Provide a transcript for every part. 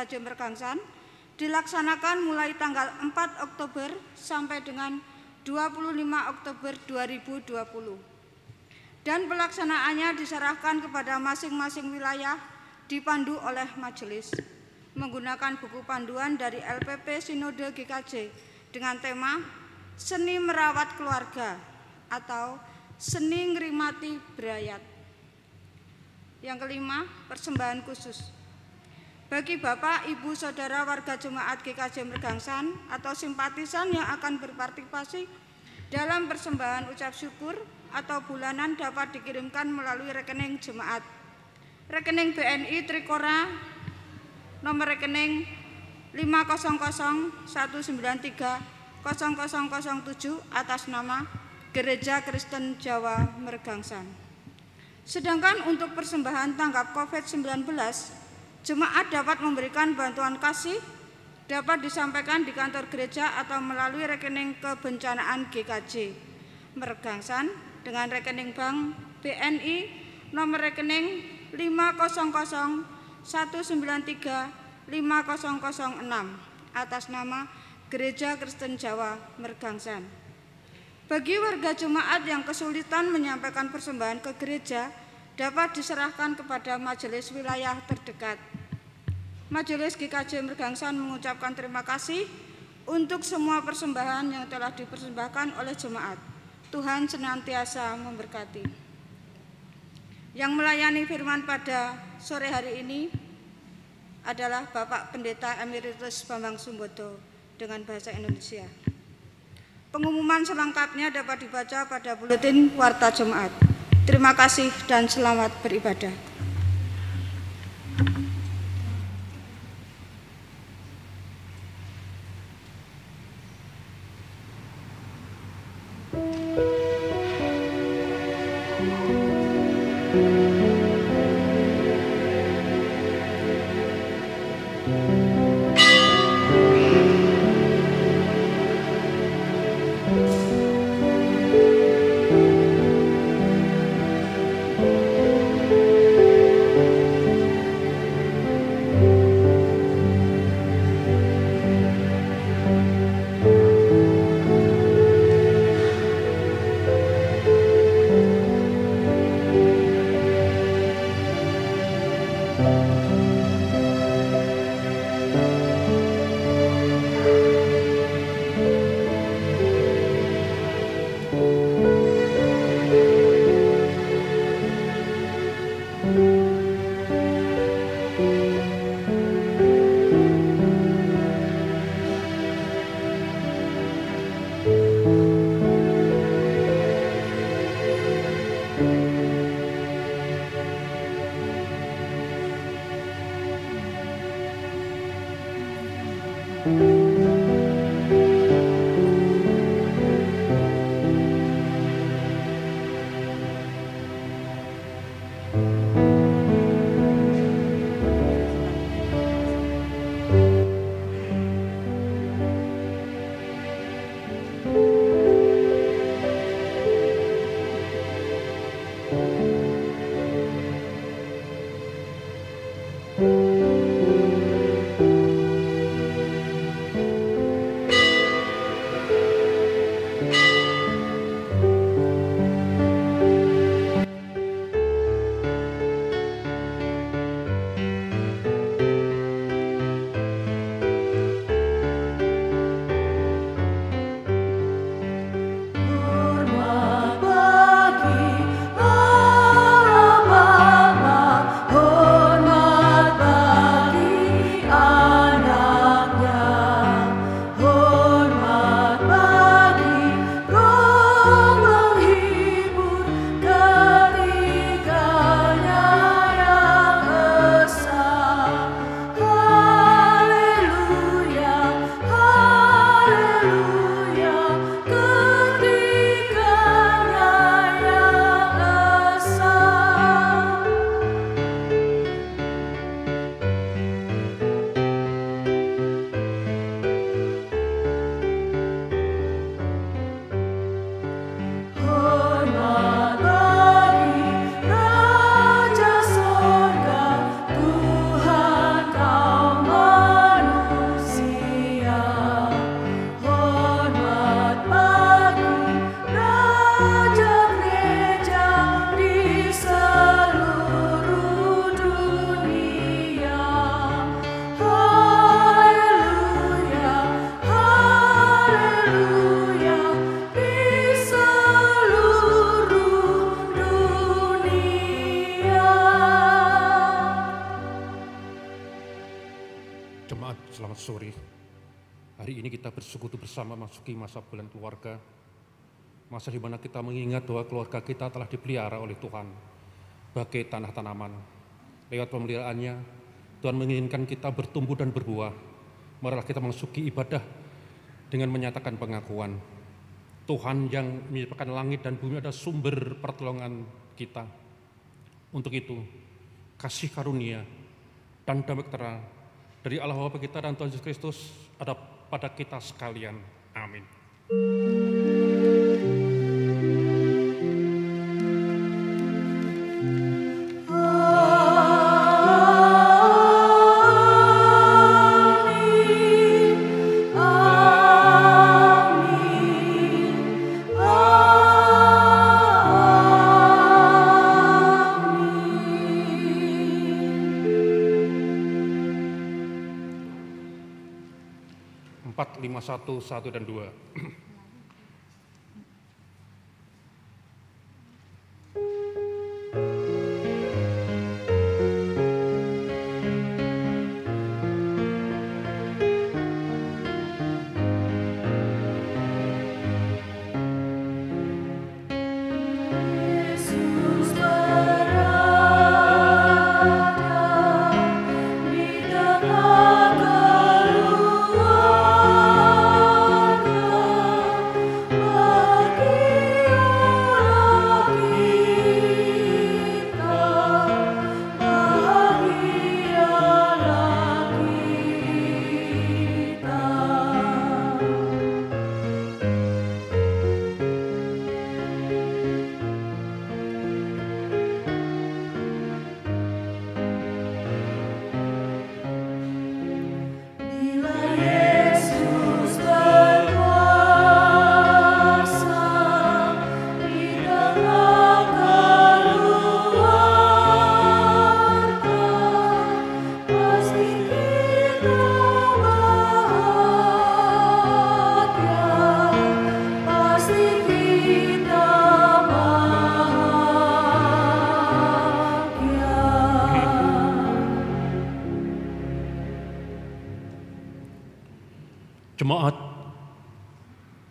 GKJ Mergangsan dilaksanakan mulai tanggal 4 Oktober sampai dengan 25 Oktober 2020. Dan pelaksanaannya diserahkan kepada masing-masing wilayah dipandu oleh majelis menggunakan buku panduan dari LPP Sinode GKJ dengan tema Seni Merawat Keluarga atau Seni Ngerimati Berayat. Yang kelima, persembahan khusus. Bagi Bapak, Ibu, Saudara warga Jemaat GKJ Mergangsan atau simpatisan yang akan berpartisipasi dalam persembahan ucap syukur atau bulanan dapat dikirimkan melalui rekening jemaat. Rekening BNI Trikora nomor rekening 500 193 0007 atas nama Gereja Kristen Jawa Mergangsan. Sedangkan untuk persembahan tanggap COVID-19 Jemaat dapat memberikan bantuan kasih dapat disampaikan di kantor gereja atau melalui rekening kebencanaan GKJ Mergangsan dengan rekening bank BNI nomor rekening 500 193 5006 atas nama Gereja Kristen Jawa Mergangsan. Bagi warga jemaat yang kesulitan menyampaikan persembahan ke gereja, dapat diserahkan kepada majelis wilayah terdekat. Majelis GKJ Mergangsan mengucapkan terima kasih untuk semua persembahan yang telah dipersembahkan oleh jemaat. Tuhan senantiasa memberkati. Yang melayani firman pada sore hari ini adalah Bapak Pendeta Emeritus Bambang Sumbodo dengan bahasa Indonesia. Pengumuman selengkapnya dapat dibaca pada buletin Warta Jemaat. Terima kasih dan selamat beribadah. Música masa bulan keluarga. Masa di mana kita mengingat bahwa keluarga kita telah dipelihara oleh Tuhan bagai tanah tanaman. Lewat pemeliharaannya, Tuhan menginginkan kita bertumbuh dan berbuah. Marilah kita masuki ibadah dengan menyatakan pengakuan. Tuhan yang menyebabkan langit dan bumi ada sumber pertolongan kita. Untuk itu, kasih karunia dan damai sejahtera dari Allah Bapa kita dan Tuhan Yesus Kristus ada pada kita sekalian. Amin. 1, 1 dan 2.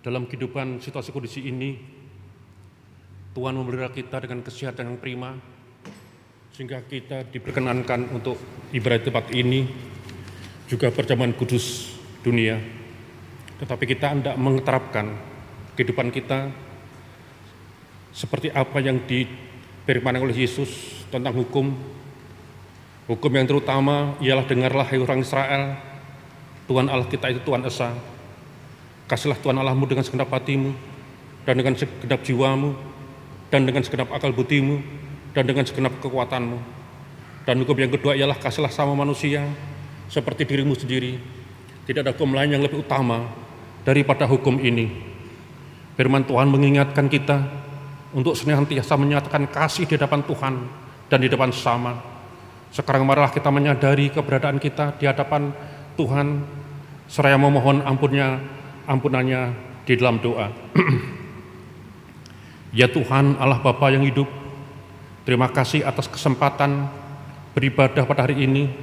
dalam kehidupan situasi kondisi ini, Tuhan memelihara kita dengan kesehatan yang prima, sehingga kita diperkenankan untuk ibadah tempat ini, juga perjamuan kudus dunia. Tetapi kita tidak mengeterapkan kehidupan kita seperti apa yang difirmankan oleh Yesus tentang hukum. Hukum yang terutama ialah dengarlah hai orang Israel, Tuhan Allah kita itu Tuhan Esa. Kasihlah Tuhan Allahmu dengan segenap hatimu, dan dengan segenap jiwamu, dan dengan segenap akal budimu, dan dengan segenap kekuatanmu. Dan hukum yang kedua ialah kasihlah sama manusia, seperti dirimu sendiri. Tidak ada hukum lain yang lebih utama daripada hukum ini. Firman Tuhan mengingatkan kita untuk senantiasa menyatakan kasih di hadapan Tuhan dan di depan sama. Sekarang marilah kita menyadari keberadaan kita di hadapan Tuhan seraya memohon ampunnya ampunannya di dalam doa. ya Tuhan Allah Bapa yang hidup, terima kasih atas kesempatan beribadah pada hari ini.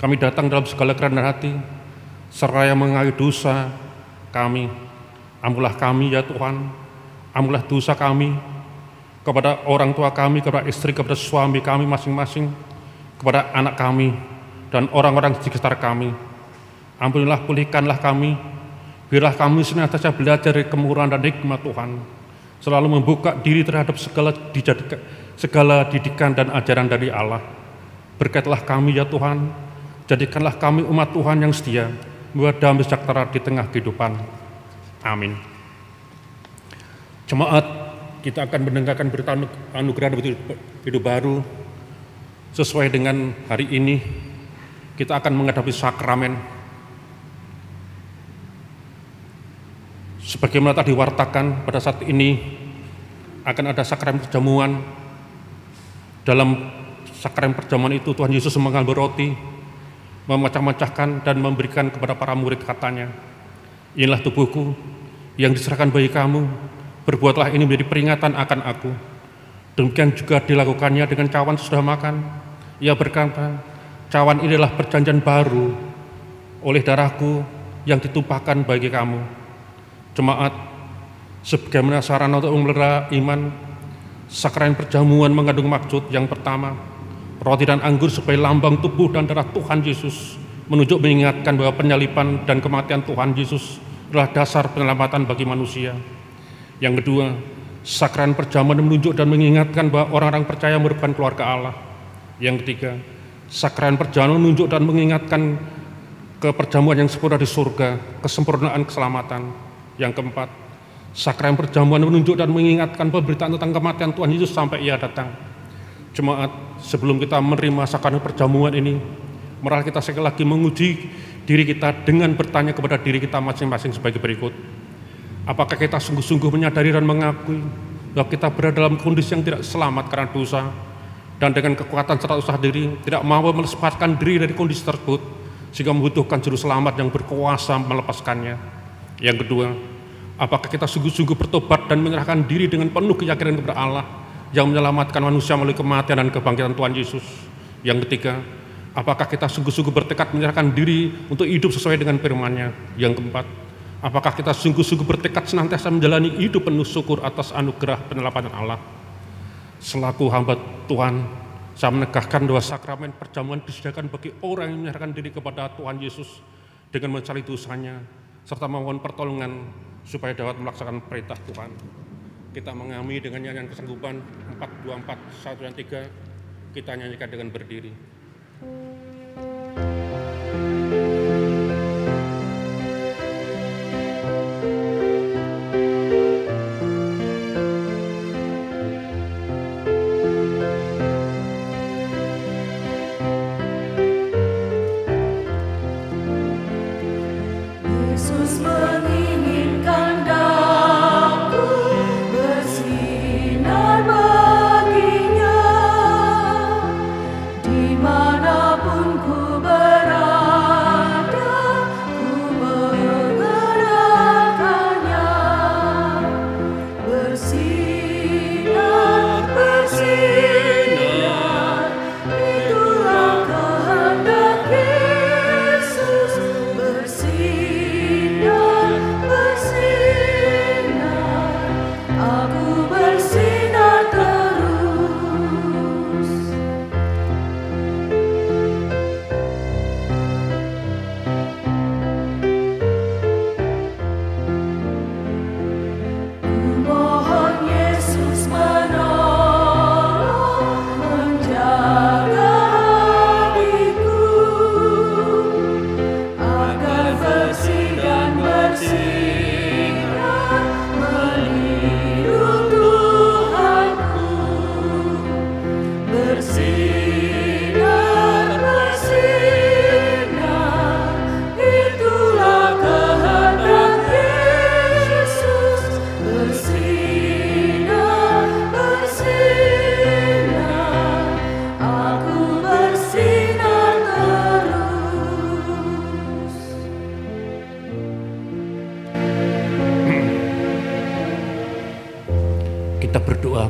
Kami datang dalam segala kerendahan hati, seraya mengayu dosa kami. Ampulah kami ya Tuhan, ampulah dosa kami kepada orang tua kami, kepada istri, kepada suami kami masing-masing, kepada anak kami, dan orang-orang di sekitar kami. Ampunilah, pulihkanlah kami, biarlah kami senantiasa belajar dari kemurahan dan hikmat Tuhan, selalu membuka diri terhadap segala dijadikan, segala didikan dan ajaran dari Allah. Berkatlah kami ya Tuhan, jadikanlah kami umat Tuhan yang setia, membawa damai sejahtera di tengah kehidupan. Amin. Jemaat, kita akan mendengarkan berita anu- anugerah hidup baru sesuai dengan hari ini kita akan menghadapi sakramen sebagaimana tadi diwartakan pada saat ini akan ada sakramen perjamuan. Dalam sakramen perjamuan itu Tuhan Yesus mengambil roti memecah-mecahkan dan memberikan kepada para murid katanya inilah tubuhku yang diserahkan bagi kamu. Berbuatlah ini menjadi peringatan akan aku. Demikian juga dilakukannya dengan cawan sudah makan. Ia berkata cawan inilah perjanjian baru oleh darahku yang ditumpahkan bagi kamu. Jemaat, sebagaimana sarana untuk memelihara iman, sakramen perjamuan mengandung maksud yang pertama, roti dan anggur sebagai lambang tubuh dan darah Tuhan Yesus, menunjuk mengingatkan bahwa penyalipan dan kematian Tuhan Yesus adalah dasar penyelamatan bagi manusia. Yang kedua, sakramen perjamuan menunjuk dan mengingatkan bahwa orang-orang percaya merupakan keluarga Allah. Yang ketiga, sakramen perjamuan menunjuk dan mengingatkan ke perjamuan yang sempurna di surga, kesempurnaan keselamatan. Yang keempat, sakramen perjamuan menunjuk dan mengingatkan pemberitaan tentang kematian Tuhan Yesus sampai ia datang. Jemaat, sebelum kita menerima sakramen perjamuan ini, marilah kita sekali lagi menguji diri kita dengan bertanya kepada diri kita masing-masing sebagai berikut. Apakah kita sungguh-sungguh menyadari dan mengakui bahwa kita berada dalam kondisi yang tidak selamat karena dosa dan dengan kekuatan serta usaha diri tidak mau melepaskan diri dari kondisi tersebut sehingga membutuhkan juru selamat yang berkuasa melepaskannya. Yang kedua, apakah kita sungguh-sungguh bertobat dan menyerahkan diri dengan penuh keyakinan kepada Allah yang menyelamatkan manusia melalui kematian dan kebangkitan Tuhan Yesus. Yang ketiga, apakah kita sungguh-sungguh bertekad menyerahkan diri untuk hidup sesuai dengan firman-Nya. Yang keempat, apakah kita sungguh-sungguh bertekad senantiasa menjalani hidup penuh syukur atas anugerah penyelamatan Allah. Selaku hamba Tuhan, saya menegakkan bahwa sakramen perjamuan disediakan bagi orang yang menyerahkan diri kepada Tuhan Yesus dengan mencari dosanya, serta memohon pertolongan supaya dapat melaksanakan perintah Tuhan. Kita mengami dengan nyanyian kesanggupan 424, 1 dan 3, kita nyanyikan dengan berdiri.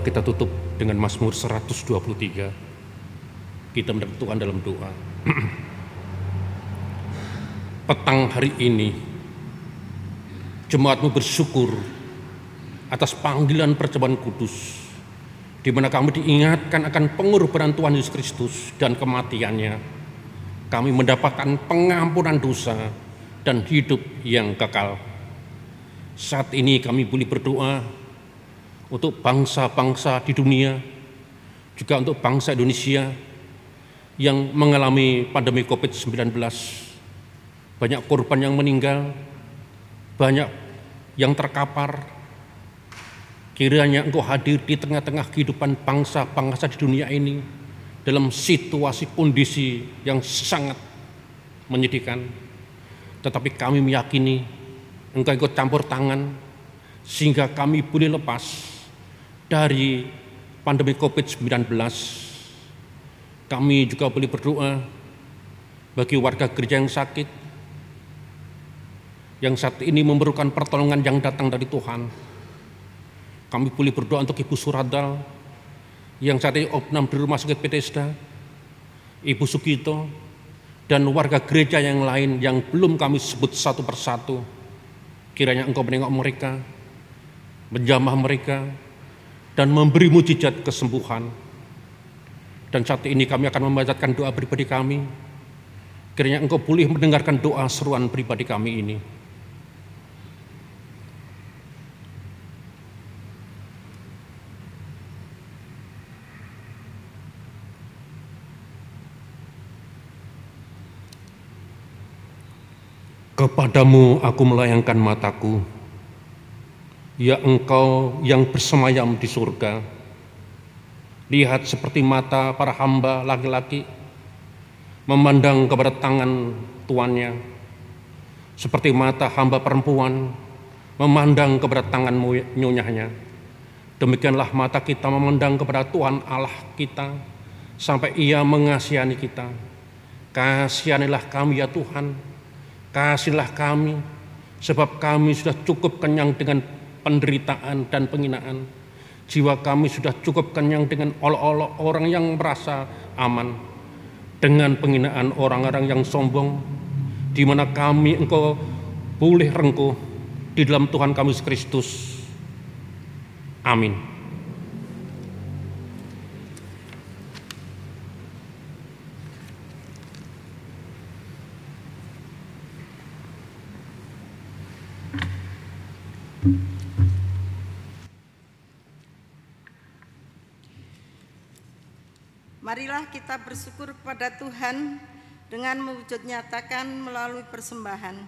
Kita tutup dengan Mazmur 123. Kita Tuhan dalam doa. Petang hari ini, jemaatmu bersyukur atas panggilan percobaan kudus, di mana kami diingatkan akan pengorbanan Tuhan Yesus Kristus dan kematiannya. Kami mendapatkan pengampunan dosa dan hidup yang kekal. Saat ini kami boleh berdoa untuk bangsa-bangsa di dunia, juga untuk bangsa Indonesia yang mengalami pandemi COVID-19. Banyak korban yang meninggal, banyak yang terkapar. Kiranya engkau hadir di tengah-tengah kehidupan bangsa-bangsa di dunia ini dalam situasi kondisi yang sangat menyedihkan. Tetapi kami meyakini engkau ikut campur tangan sehingga kami boleh lepas dari pandemi COVID-19. Kami juga boleh berdoa bagi warga gereja yang sakit, yang saat ini memerlukan pertolongan yang datang dari Tuhan. Kami boleh berdoa untuk Ibu Suradal, yang saat ini opnam di rumah sakit Bethesda, Ibu Sugito, dan warga gereja yang lain yang belum kami sebut satu persatu. Kiranya Engkau menengok mereka, menjamah mereka, dan memberi mujizat kesembuhan. Dan saat ini kami akan membacakan doa pribadi kami. Kiranya Engkau boleh mendengarkan doa seruan pribadi kami ini. Kepadamu aku melayangkan mataku, ya engkau yang bersemayam di surga. Lihat seperti mata para hamba laki-laki memandang kepada tangan tuannya, seperti mata hamba perempuan memandang kepada tangan nyonyahnya. Demikianlah mata kita memandang kepada Tuhan Allah kita sampai ia mengasihani kita. Kasihanilah kami ya Tuhan, Kasihlah kami, sebab kami sudah cukup kenyang dengan penderitaan dan penghinaan. Jiwa kami sudah cukup kenyang dengan olok-olok orang yang merasa aman. Dengan penghinaan orang-orang yang sombong, di mana kami engkau boleh rengkuh di dalam Tuhan kami Kristus. Amin. Marilah kita bersyukur kepada Tuhan dengan mewujud nyatakan melalui persembahan.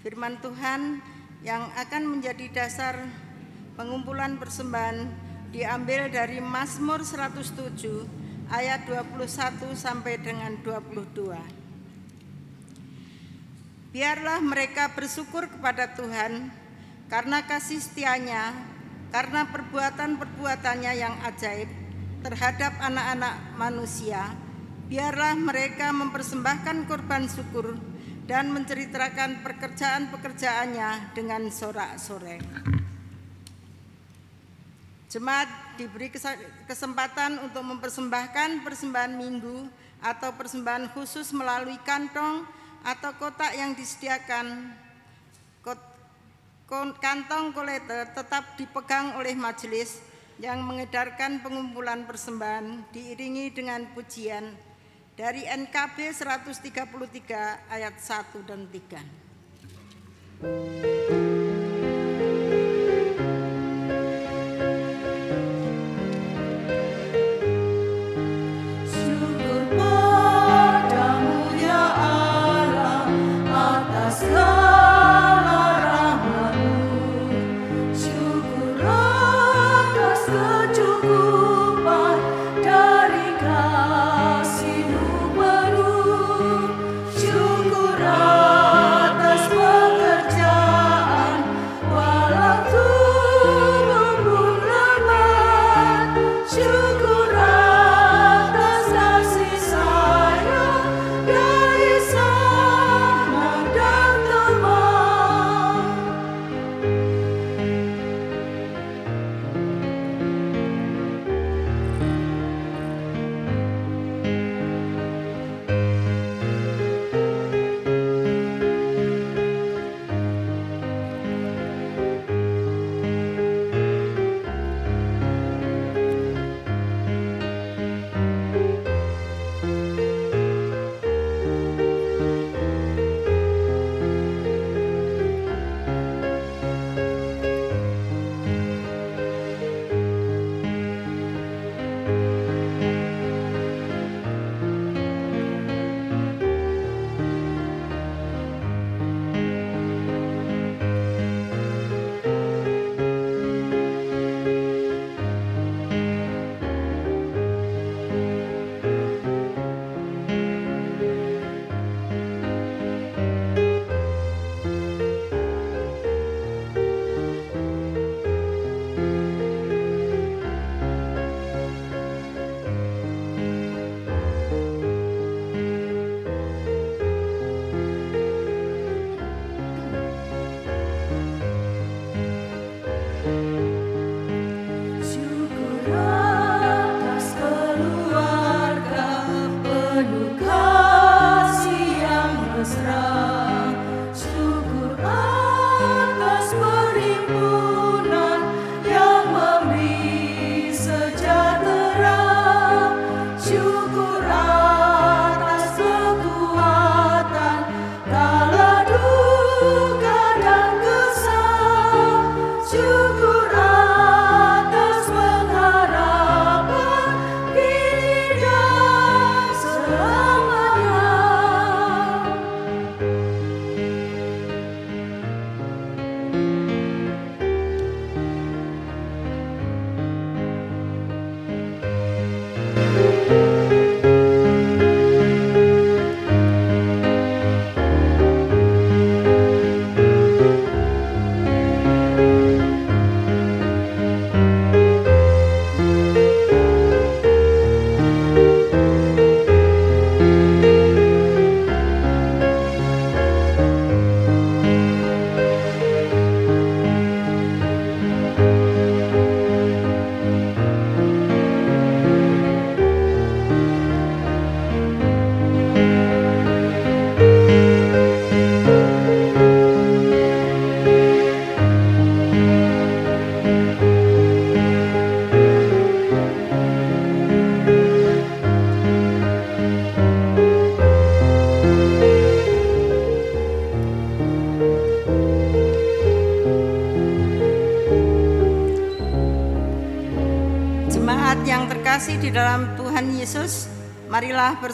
Firman Tuhan yang akan menjadi dasar pengumpulan persembahan diambil dari Mazmur 107 ayat 21 sampai dengan 22. Biarlah mereka bersyukur kepada Tuhan karena kasih setianya, karena perbuatan-perbuatannya yang ajaib, terhadap anak-anak manusia, biarlah mereka mempersembahkan korban syukur dan menceritakan pekerjaan-pekerjaannya dengan sorak-sorai. Jemaat diberi kesempatan untuk mempersembahkan persembahan minggu atau persembahan khusus melalui kantong atau kotak yang disediakan. Kantong kolektor tetap dipegang oleh majelis yang mengedarkan pengumpulan persembahan diiringi dengan pujian dari NKB 133 ayat 1 dan 3.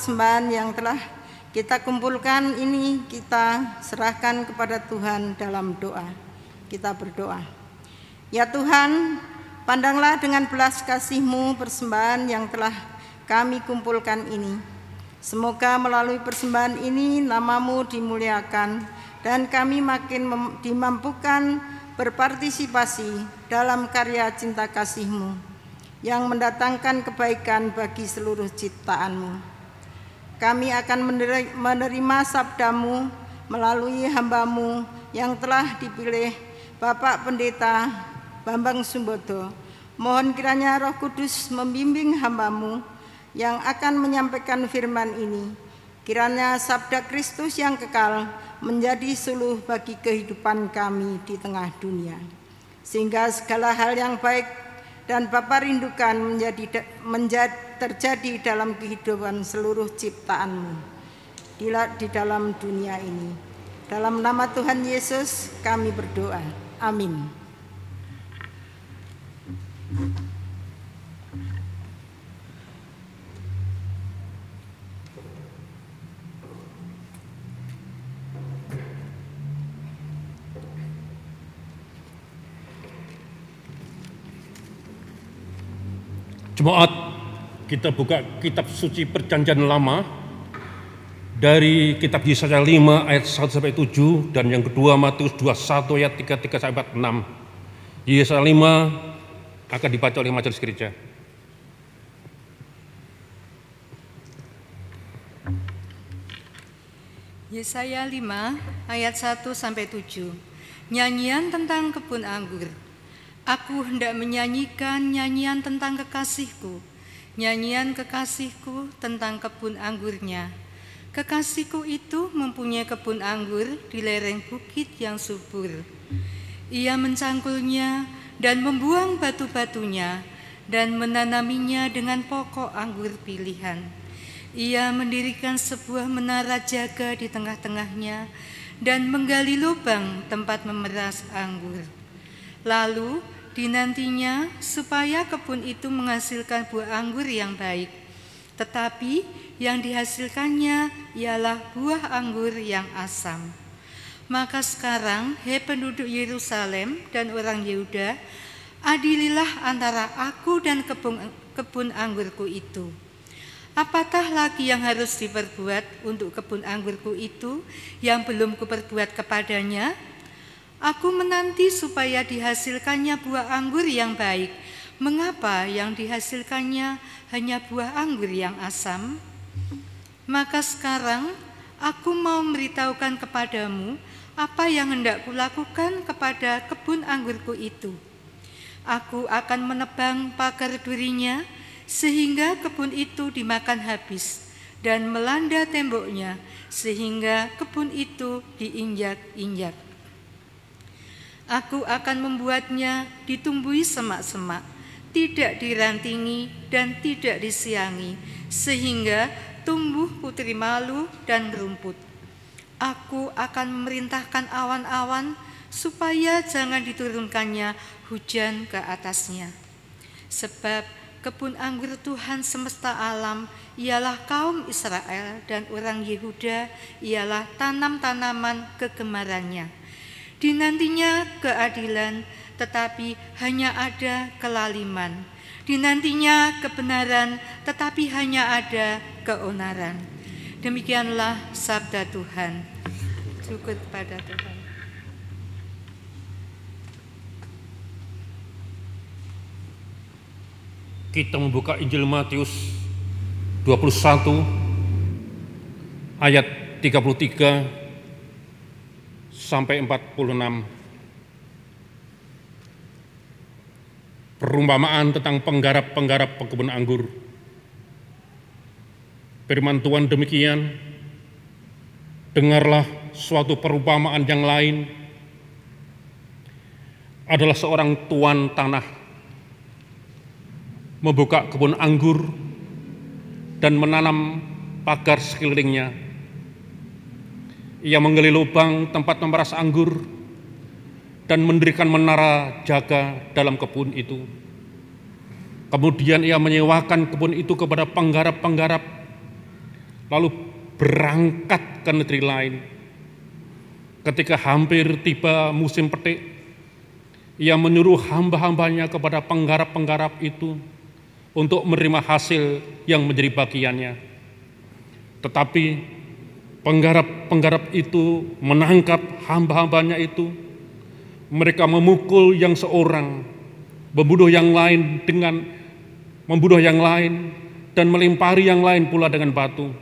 Persembahan yang telah kita kumpulkan ini kita serahkan kepada Tuhan dalam doa. Kita berdoa. Ya Tuhan, pandanglah dengan belas kasih-Mu persembahan yang telah kami kumpulkan ini. Semoga melalui persembahan ini namamu dimuliakan dan kami makin dimampukan berpartisipasi dalam karya cinta kasih-Mu yang mendatangkan kebaikan bagi seluruh ciptaanmu. Kami akan meneri- menerima sabdamu melalui hambamu yang telah dipilih Bapak Pendeta Bambang Sumbodo. Mohon kiranya roh kudus membimbing hambamu yang akan menyampaikan firman ini. Kiranya sabda Kristus yang kekal menjadi suluh bagi kehidupan kami di tengah dunia. Sehingga segala hal yang baik dan Bapa rindukan menjadi, menjadi terjadi dalam kehidupan seluruh ciptaanmu di, di dalam dunia ini. Dalam nama Tuhan Yesus kami berdoa. Amin. Jemaat, kita buka kitab suci perjanjian lama dari kitab Yesaya 5 ayat 1 sampai 7 dan yang kedua Matius 21 ayat 33 sampai 6. Yesaya 5 akan dibaca oleh majelis gereja. Yesaya 5 ayat 1 sampai 7. Nyanyian tentang kebun anggur. Aku hendak menyanyikan nyanyian tentang kekasihku, nyanyian kekasihku tentang kebun anggurnya. Kekasihku itu mempunyai kebun anggur di lereng bukit yang subur. Ia mencangkulnya dan membuang batu-batunya dan menanaminya dengan pokok anggur pilihan. Ia mendirikan sebuah menara jaga di tengah-tengahnya dan menggali lubang tempat memeras anggur. Lalu dinantinya supaya kebun itu menghasilkan buah anggur yang baik. Tetapi yang dihasilkannya ialah buah anggur yang asam. Maka sekarang, hei penduduk Yerusalem dan orang Yehuda, adililah antara aku dan kebun, kebun anggurku itu. Apatah lagi yang harus diperbuat untuk kebun anggurku itu yang belum kuperbuat kepadanya? Aku menanti supaya dihasilkannya buah anggur yang baik. Mengapa yang dihasilkannya hanya buah anggur yang asam? Maka sekarang aku mau memberitahukan kepadamu apa yang hendak kulakukan kepada kebun anggurku itu. Aku akan menebang pagar durinya sehingga kebun itu dimakan habis dan melanda temboknya sehingga kebun itu diinjak-injak. Aku akan membuatnya ditumbuhi semak-semak, tidak dirantingi dan tidak disiangi, sehingga tumbuh putri malu dan rumput. Aku akan memerintahkan awan-awan supaya jangan diturunkannya hujan ke atasnya. Sebab kebun anggur Tuhan semesta alam ialah kaum Israel dan orang Yehuda ialah tanam-tanaman kegemarannya. Dinantinya keadilan tetapi hanya ada kelaliman. Dinantinya kebenaran tetapi hanya ada keonaran. Demikianlah sabda Tuhan. Syukur kepada Tuhan. Kita membuka Injil Matius 21 ayat 33 sampai 46. Perumpamaan tentang penggarap-penggarap pekebun anggur. Firman Tuhan demikian, dengarlah suatu perumpamaan yang lain adalah seorang tuan tanah membuka kebun anggur dan menanam pagar sekelilingnya. Ia menggali lubang tempat memeras anggur dan mendirikan menara jaga dalam kebun itu. Kemudian ia menyewakan kebun itu kepada penggarap-penggarap, lalu berangkat ke negeri lain. Ketika hampir tiba musim petik, ia menyuruh hamba-hambanya kepada penggarap-penggarap itu untuk menerima hasil yang menjadi bagiannya. Tetapi penggarap-penggarap itu menangkap hamba-hambanya itu, mereka memukul yang seorang, membunuh yang lain dengan membunuh yang lain, dan melempari yang lain pula dengan batu.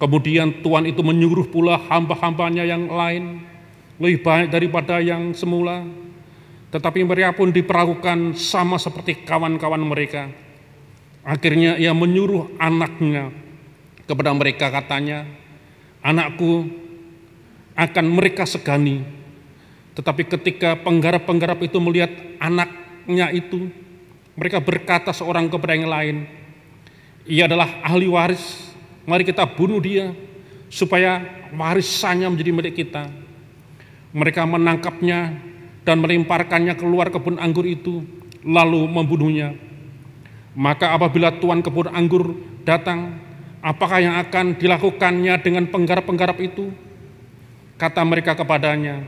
Kemudian Tuhan itu menyuruh pula hamba-hambanya yang lain, lebih banyak daripada yang semula, tetapi mereka pun diperlakukan sama seperti kawan-kawan mereka. Akhirnya ia menyuruh anaknya kepada mereka katanya, anakku akan mereka segani. Tetapi ketika penggarap-penggarap itu melihat anaknya itu, mereka berkata seorang kepada yang lain, ia adalah ahli waris, mari kita bunuh dia, supaya warisannya menjadi milik kita. Mereka menangkapnya dan melemparkannya keluar kebun anggur itu, lalu membunuhnya. Maka apabila tuan kebun anggur datang, apakah yang akan dilakukannya dengan penggarap-penggarap itu? Kata mereka kepadanya,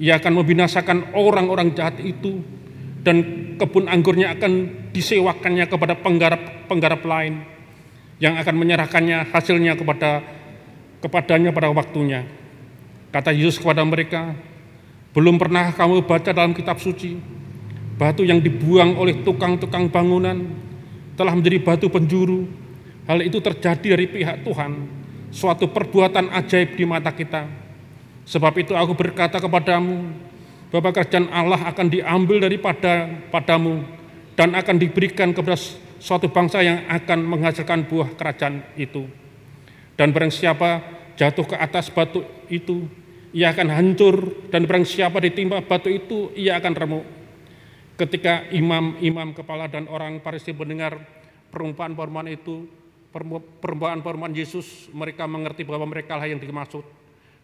ia akan membinasakan orang-orang jahat itu dan kebun anggurnya akan disewakannya kepada penggarap-penggarap lain yang akan menyerahkannya hasilnya kepada kepadanya pada waktunya. Kata Yesus kepada mereka, belum pernah kamu baca dalam kitab suci, batu yang dibuang oleh tukang-tukang bangunan telah menjadi batu penjuru. Hal itu terjadi dari pihak Tuhan, suatu perbuatan ajaib di mata kita. Sebab itu aku berkata kepadamu, bahwa kerajaan Allah akan diambil daripada padamu dan akan diberikan kepada suatu bangsa yang akan menghasilkan buah kerajaan itu. Dan barang siapa jatuh ke atas batu itu, ia akan hancur dan barang siapa ditimpa batu itu, ia akan remuk. Ketika imam-imam kepala dan orang Farisi mendengar perumpamaan-perumpamaan itu, perumpamaan-perumpamaan Yesus, mereka mengerti bahwa mereka lah yang dimaksud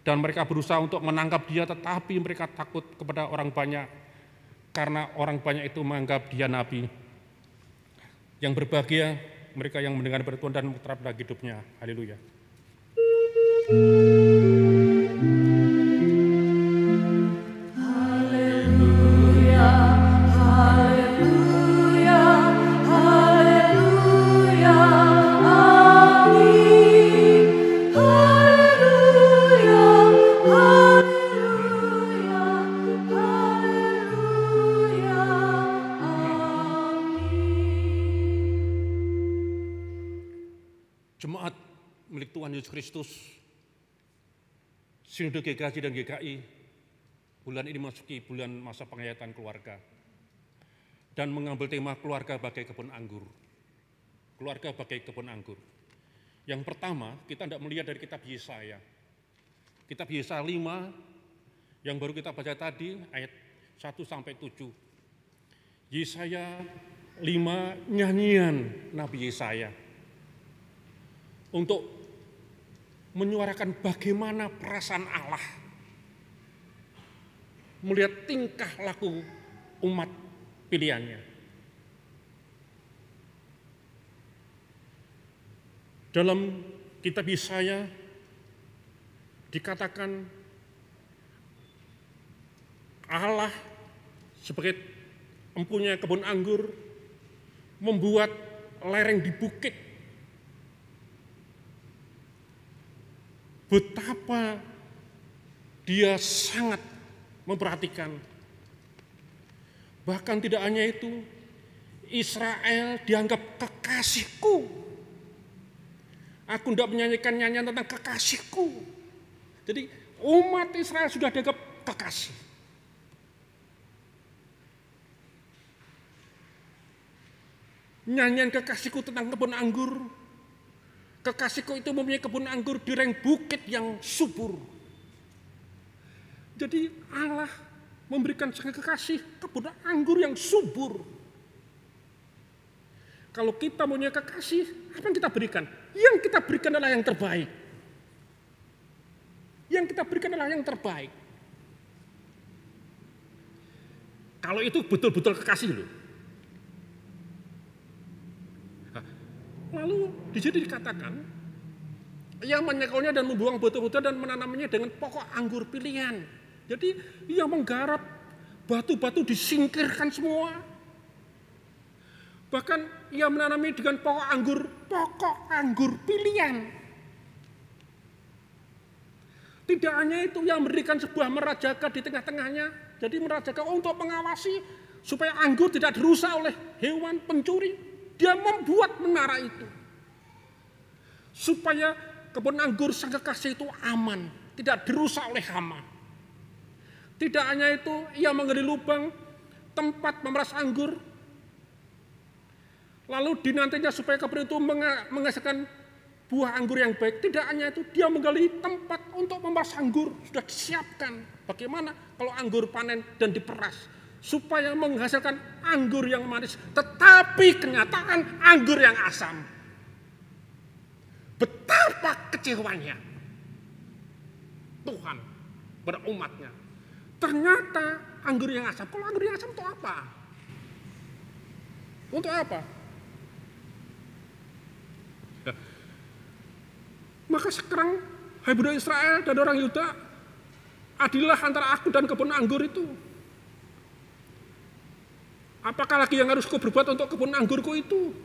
dan mereka berusaha untuk menangkap dia tetapi mereka takut kepada orang banyak karena orang banyak itu menganggap dia nabi. Yang berbahagia mereka yang mendengar bertuan dan terhadap hidupnya. Haleluya. Jemaat milik Tuhan Yesus Kristus, Sinode GKJ dan GKI, bulan ini masuki bulan masa penghayatan keluarga dan mengambil tema keluarga bagai kebun anggur. Keluarga bagai kebun anggur. Yang pertama, kita tidak melihat dari kitab Yesaya. Kitab Yesaya 5 yang baru kita baca tadi ayat 1 sampai 7. Yesaya 5 nyanyian Nabi Yesaya untuk menyuarakan bagaimana perasaan Allah melihat tingkah laku umat pilihannya. Dalam kitab Yesaya dikatakan Allah sebagai empunya kebun anggur membuat lereng di bukit betapa dia sangat memperhatikan. Bahkan tidak hanya itu, Israel dianggap kekasihku. Aku tidak menyanyikan nyanyian tentang kekasihku. Jadi umat Israel sudah dianggap kekasih. Nyanyian kekasihku tentang kebun anggur Kekasihku itu mempunyai kebun anggur di reng bukit yang subur. Jadi Allah memberikan sang kekasih kebun anggur yang subur. Kalau kita punya kekasih, apa yang kita berikan? Yang kita berikan adalah yang terbaik. Yang kita berikan adalah yang terbaik. Kalau itu betul-betul kekasih loh. Lalu di sini dikatakan, ia menyekolnya dan membuang batu-batu dan menanamnya dengan pokok anggur pilihan. Jadi ia menggarap batu-batu disingkirkan semua. Bahkan ia menanami dengan pokok anggur, pokok anggur pilihan. Tidak hanya itu yang memberikan sebuah merajaga di tengah-tengahnya. Jadi merajaga untuk mengawasi supaya anggur tidak dirusak oleh hewan pencuri. Dia membuat menara itu. Supaya kebun anggur sang kekasih itu aman, tidak dirusak oleh hama. Tidak hanya itu, ia mengali lubang tempat memeras anggur. Lalu dinantinya supaya kebun itu menghasilkan buah anggur yang baik. Tidak hanya itu, dia menggali tempat untuk memeras anggur. Sudah disiapkan. Bagaimana kalau anggur panen dan diperas. Supaya menghasilkan anggur yang manis. Tetapi kenyataan anggur yang asam. Betapa kecewanya Tuhan pada umatnya. Ternyata anggur yang asam. Kalau anggur yang asam itu apa? Untuk apa? Maka sekarang, budak Israel dan orang Yuda, adillah antara aku dan kebun anggur itu. Apakah lagi yang harus kau berbuat untuk kebun anggurku itu?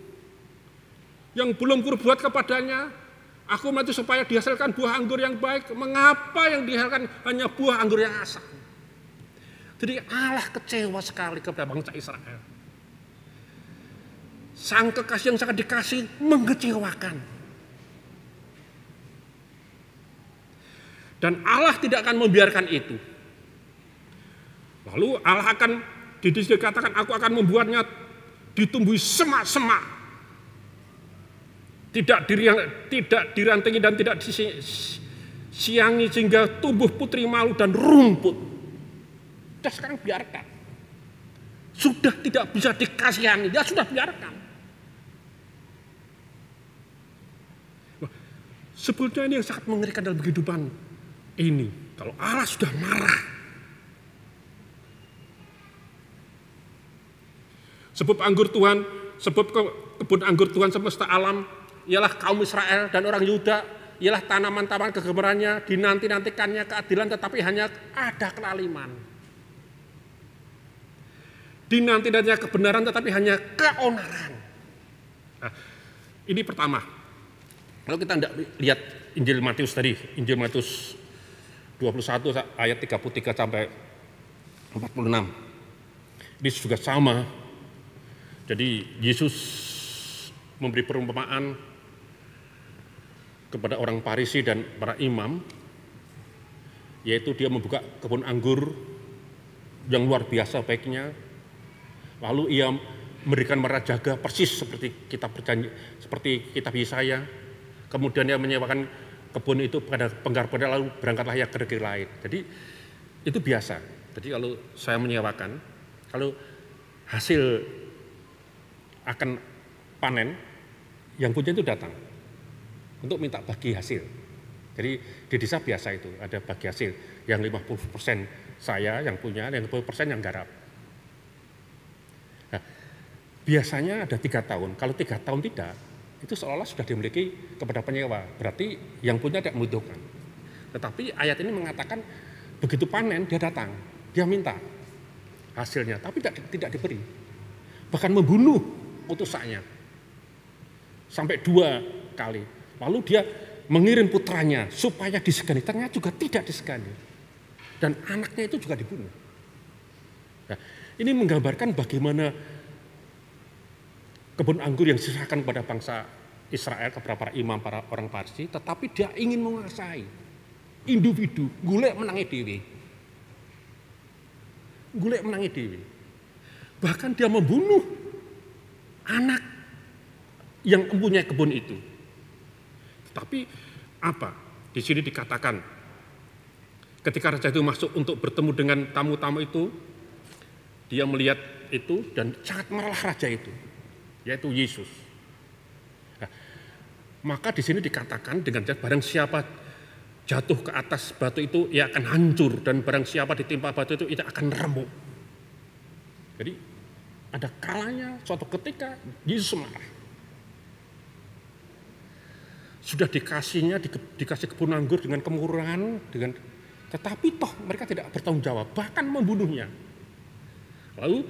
Yang belum kau berbuat kepadanya, aku mati supaya dihasilkan buah anggur yang baik. Mengapa yang dihasilkan hanya buah anggur yang asam? Jadi Allah kecewa sekali kepada bangsa Israel. Sang kekasih yang sangat dikasih mengecewakan. Dan Allah tidak akan membiarkan itu. Lalu Allah akan dikatakan aku akan membuatnya ditumbuhi semak-semak. Tidak diriang, tidak dirantingi dan tidak disiangi sehingga tubuh putri malu dan rumput. Sudah sekarang biarkan. Sudah tidak bisa dikasihani, ya sudah biarkan. Sebetulnya ini yang sangat mengerikan dalam kehidupan ini. Kalau Allah sudah marah. Sebab anggur Tuhan, sebab kebun anggur Tuhan semesta alam, ialah kaum Israel dan orang Yuda, ialah tanaman-tanaman kegemarannya, dinanti-nantikannya keadilan tetapi hanya ada kelaliman. Dinanti-nantinya kebenaran tetapi hanya keonaran. Nah, ini pertama. Kalau kita tidak lihat Injil Matius tadi, Injil Matius 21 ayat 33 sampai 46. Ini juga sama. Jadi Yesus memberi perumpamaan kepada orang Parisi dan para imam yaitu dia membuka kebun anggur yang luar biasa baiknya. Lalu ia memberikan merajaga persis seperti kita berjanji seperti kitab Yesaya. Kemudian dia menyewakan kebun itu pada penggarapnya lalu berangkatlah ya ke negeri lain. Jadi itu biasa. Jadi kalau saya menyewakan kalau hasil akan panen, yang punya itu datang untuk minta bagi hasil. Jadi di desa biasa itu ada bagi hasil yang 50% saya yang punya, yang 50% yang garap. Nah, biasanya ada tiga tahun. Kalau tiga tahun tidak, itu seolah-olah sudah dimiliki kepada penyewa. Berarti yang punya tidak membutuhkan. Tetapi ayat ini mengatakan begitu panen dia datang, dia minta hasilnya, tapi tidak, tidak diberi. Bahkan membunuh utusannya sampai dua kali. Lalu dia mengirim putranya supaya disegani. Ternyata juga tidak disegani. Dan anaknya itu juga dibunuh. Nah, ini menggambarkan bagaimana kebun anggur yang diserahkan kepada bangsa Israel kepada para imam, para orang Parsi, tetapi dia ingin menguasai individu, gulek menangi dewi. Gulek menangi dewi. Bahkan dia membunuh anak yang mempunyai kebun itu. Tapi apa? Di sini dikatakan ketika raja itu masuk untuk bertemu dengan tamu-tamu itu, dia melihat itu dan sangat marah raja itu, yaitu Yesus. Nah, maka di sini dikatakan dengan barang siapa jatuh ke atas batu itu ia akan hancur dan barang siapa ditimpa batu itu ia akan remuk. Jadi ada kalanya suatu ketika Yesus marah. sudah dikasihnya di, dikasih kebun anggur dengan kemurahan dengan tetapi toh mereka tidak bertanggung jawab bahkan membunuhnya. Lalu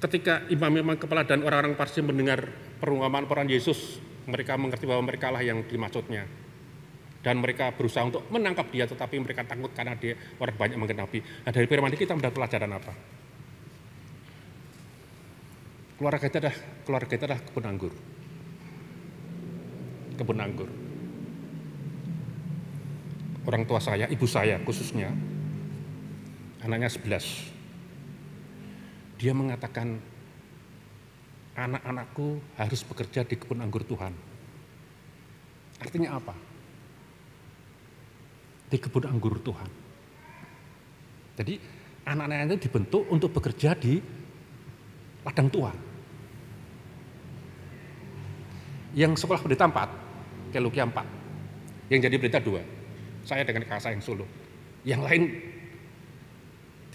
ketika imam-imam kepala dan orang-orang Parsi mendengar perumpamaan peran Yesus mereka mengerti bahwa mereka lah yang dimaksudnya. Dan mereka berusaha untuk menangkap dia tetapi mereka takut karena dia orang banyak menggenapi nah dari firman ini kita mendapat pelajaran apa keluarga kita adalah keluarga kita adalah kebun anggur kebun anggur. Orang tua saya, ibu saya khususnya, anaknya 11. Dia mengatakan, anak-anakku harus bekerja di kebun anggur Tuhan. Artinya apa? Di kebun anggur Tuhan. Jadi anak-anak itu dibentuk untuk bekerja di ladang Tuhan. Yang sekolah pendeta 4, Kelukia 4. Yang jadi pendeta dua. Saya dengan kakak yang solo. Yang lain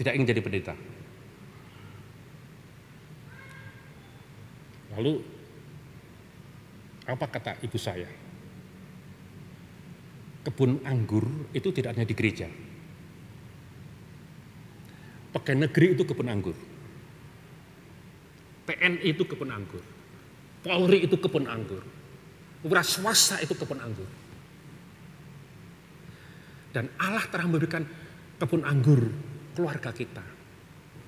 tidak ingin jadi pendeta. Lalu apa kata ibu saya? Kebun anggur itu tidak hanya di gereja. Pegawai negeri itu kebun anggur. TNI itu kebun anggur. Polri itu kebun anggur. Wira swasta itu kebun anggur. Dan Allah telah memberikan kebun anggur keluarga kita,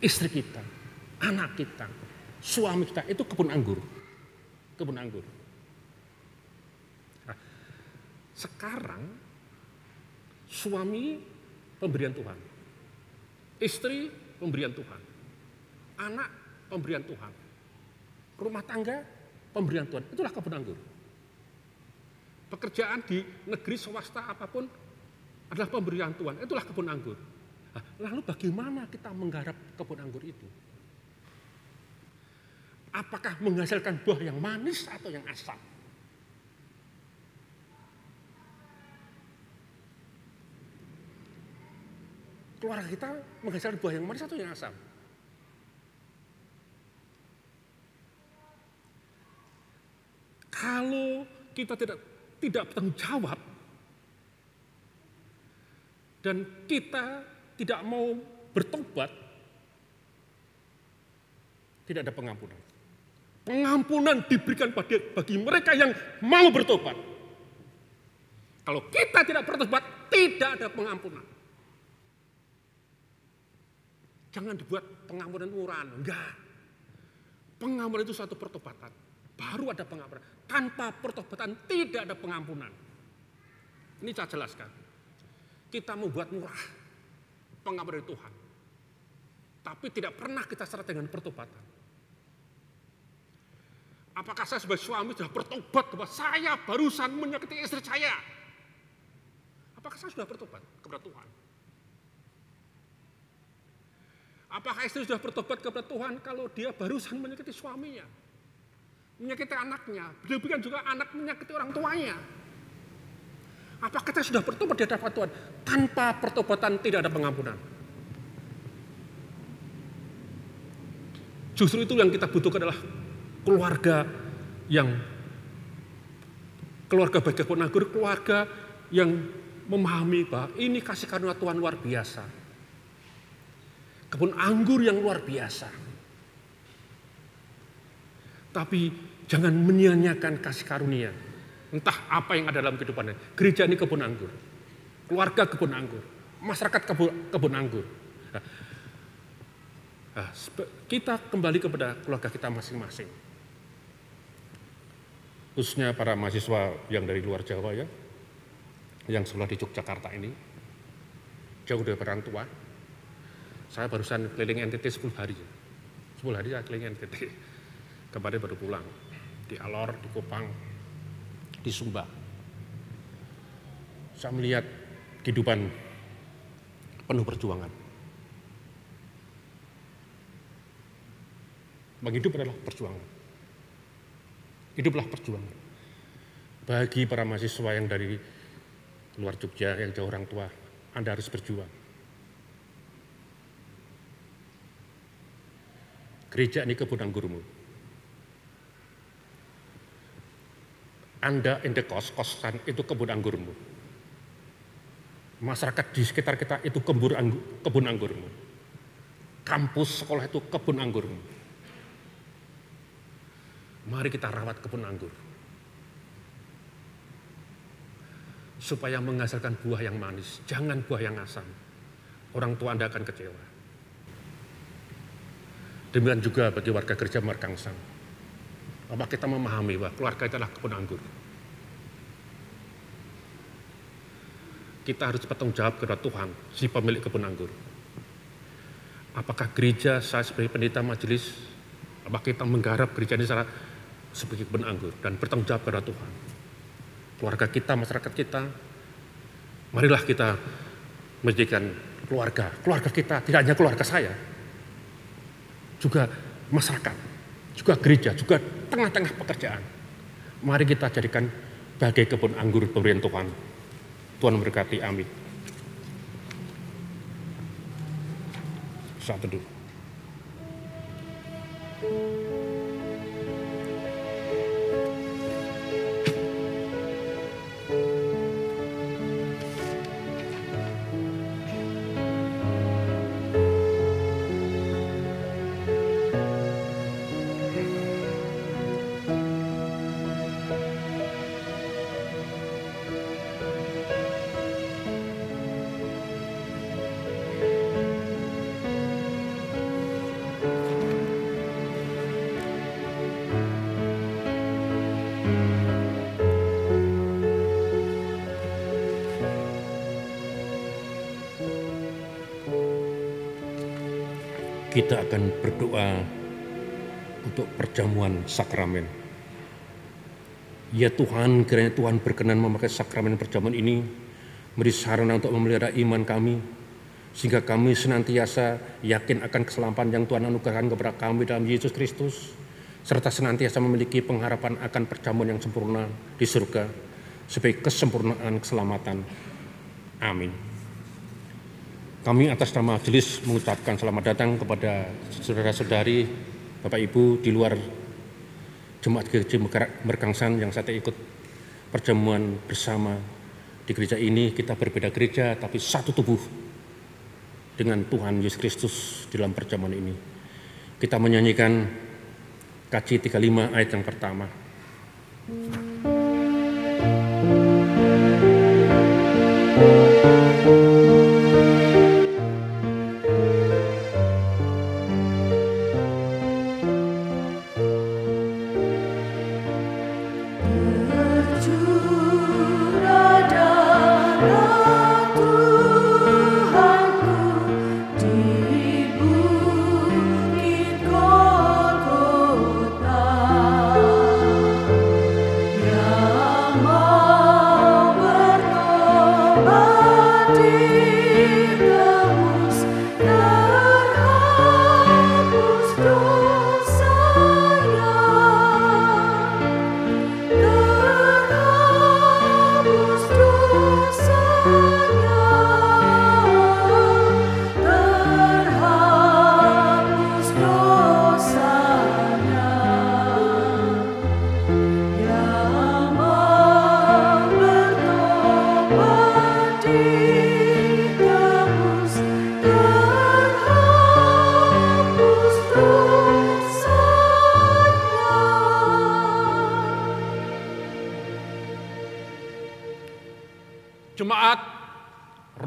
istri kita, anak kita, suami kita itu kebun anggur. Kebun anggur. Nah, sekarang suami pemberian Tuhan. Istri pemberian Tuhan. Anak pemberian Tuhan. Rumah tangga pemberian Tuhan. Itulah kebun anggur pekerjaan di negeri swasta apa pun adalah pemberian Tuhan. Itulah kebun anggur. Lalu bagaimana kita menggarap kebun anggur itu? Apakah menghasilkan buah yang manis atau yang asam? Keluarga kita menghasilkan buah yang manis atau yang asam? Kalau kita tidak tidak bertanggung jawab dan kita tidak mau bertobat, tidak ada pengampunan. Pengampunan diberikan bagi, bagi mereka yang mau bertobat. Kalau kita tidak bertobat, tidak ada pengampunan. Jangan dibuat pengampunan murahan, enggak. Pengampunan itu suatu pertobatan. Baru ada pengampunan. Tanpa pertobatan tidak ada pengampunan. Ini saya jelaskan. Kita membuat murah pengampunan Tuhan. Tapi tidak pernah kita syarat dengan pertobatan. Apakah saya sebagai suami sudah bertobat bahwa saya barusan menyakiti istri saya? Apakah saya sudah bertobat kepada Tuhan? Apakah istri sudah bertobat kepada Tuhan kalau dia barusan menyakiti suaminya? Menyakiti anaknya, demikian juga anak menyakiti orang tuanya. Apa kita sudah bertobat di hadapan Tuhan? Tanpa pertobatan tidak ada pengampunan. Justru itu yang kita butuhkan adalah keluarga yang keluarga baik anggur, keluarga yang memahami bahwa ini kasih karunia Tuhan luar biasa. Kebun anggur yang luar biasa tapi jangan menyia-nyiakan kasih karunia. Entah apa yang ada dalam kehidupannya. Gereja ini kebun anggur. Keluarga kebun anggur. Masyarakat kebun, kebun anggur. Nah, nah, kita kembali kepada keluarga kita masing-masing. Khususnya para mahasiswa yang dari luar Jawa ya. Yang sekolah di Yogyakarta ini. Jauh dari orang tua. Saya barusan keliling NTT 10 hari. 10 hari saya keliling NTT kemarin baru pulang di Alor, di Kupang, di Sumba. Saya melihat kehidupan penuh perjuangan. Menghidup adalah perjuangan. Hiduplah perjuangan. Bagi para mahasiswa yang dari luar Jogja, yang jauh orang tua, Anda harus berjuang. Gereja ini kebun anggurmu. Anda indekos, kosan itu kebun anggurmu. Masyarakat di sekitar kita itu kebun, anggur, kebun anggurmu. Kampus sekolah itu kebun anggurmu. Mari kita rawat kebun anggur. Supaya menghasilkan buah yang manis, jangan buah yang asam. Orang tua Anda akan kecewa. Demikian juga bagi warga gereja Markangsang. Apa kita memahami bahwa keluarga itu adalah kebun anggur. Kita harus bertanggung jawab kepada Tuhan, si pemilik kebun anggur. Apakah gereja saya sebagai pendeta majelis, apakah kita menggarap gereja ini secara sebagai kebun anggur dan bertanggung jawab kepada Tuhan. Keluarga kita, masyarakat kita, marilah kita menjadikan keluarga. Keluarga kita tidak hanya keluarga saya, juga masyarakat, juga gereja, juga tengah-tengah pekerjaan. Mari kita jadikan bagai kebun anggur pemberian Tuhan. Tuhan memberkati, amin. Saat teduh. Kita akan berdoa untuk perjamuan sakramen. Ya Tuhan, kiranya Tuhan berkenan memakai sakramen perjamuan ini menjadi sarana untuk memelihara iman kami, sehingga kami senantiasa yakin akan keselamatan yang Tuhan anugerahkan kepada kami dalam Yesus Kristus, serta senantiasa memiliki pengharapan akan perjamuan yang sempurna di surga, sebagai kesempurnaan keselamatan. Amin. Kami atas nama majelis mengucapkan selamat datang kepada saudara-saudari, Bapak Ibu di luar Jemaat Gereja Merkangsan yang saya ikut perjamuan bersama di gereja ini. Kita berbeda gereja tapi satu tubuh dengan Tuhan Yesus Kristus dalam perjamuan ini. Kita menyanyikan KC 35 ayat yang pertama. Jemaat,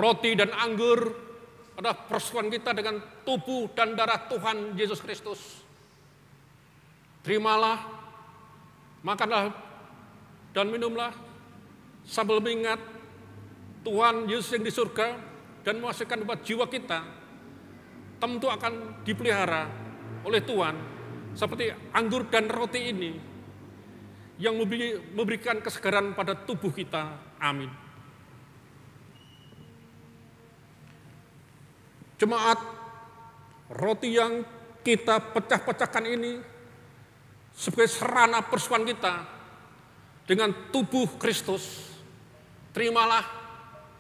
roti dan anggur adalah persoalan kita dengan tubuh dan darah Tuhan Yesus Kristus. Terimalah, makanlah dan minumlah sambil mengingat Tuhan Yesus yang di surga dan menghasilkan buat jiwa kita tentu akan dipelihara oleh Tuhan seperti anggur dan roti ini yang memberikan kesegaran pada tubuh kita. Amin. Jemaat, roti yang kita pecah-pecahkan ini sebagai serana persoalan kita dengan tubuh Kristus. Terimalah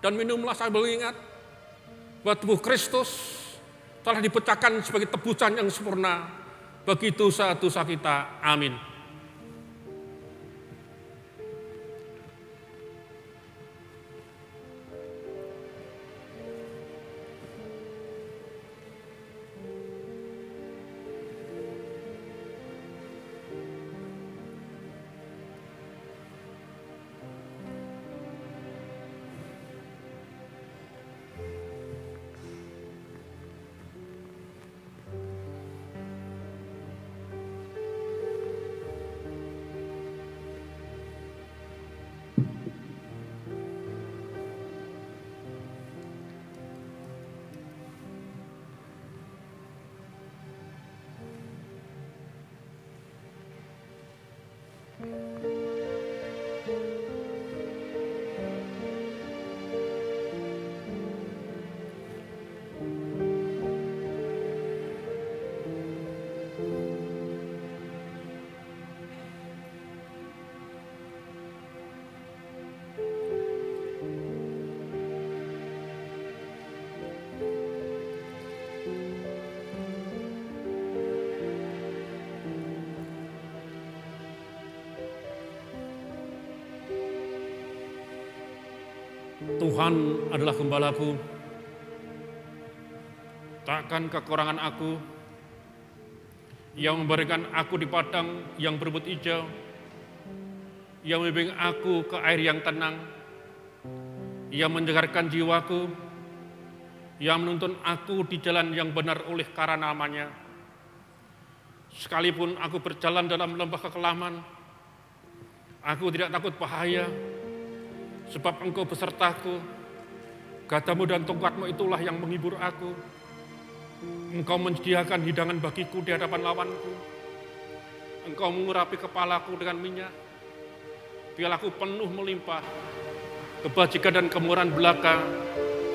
dan minumlah sambil ingat bahwa tubuh Kristus telah dipecahkan sebagai tebusan yang sempurna bagi dosa-dosa kita. Amin. Tuhan adalah gembalaku, takkan kekurangan aku, yang memberikan aku di padang yang berbut hijau, yang membimbing aku ke air yang tenang, yang menyegarkan jiwaku, yang menuntun aku di jalan yang benar oleh karena namanya. Sekalipun aku berjalan dalam lembah kekelaman, aku tidak takut bahaya, sebab engkau besertaku, gadamu dan tongkatmu itulah yang menghibur aku. Engkau menyediakan hidangan bagiku di hadapan lawanku. Engkau mengurapi kepalaku dengan minyak. Pialaku penuh melimpah. Kebajikan dan kemurahan belaka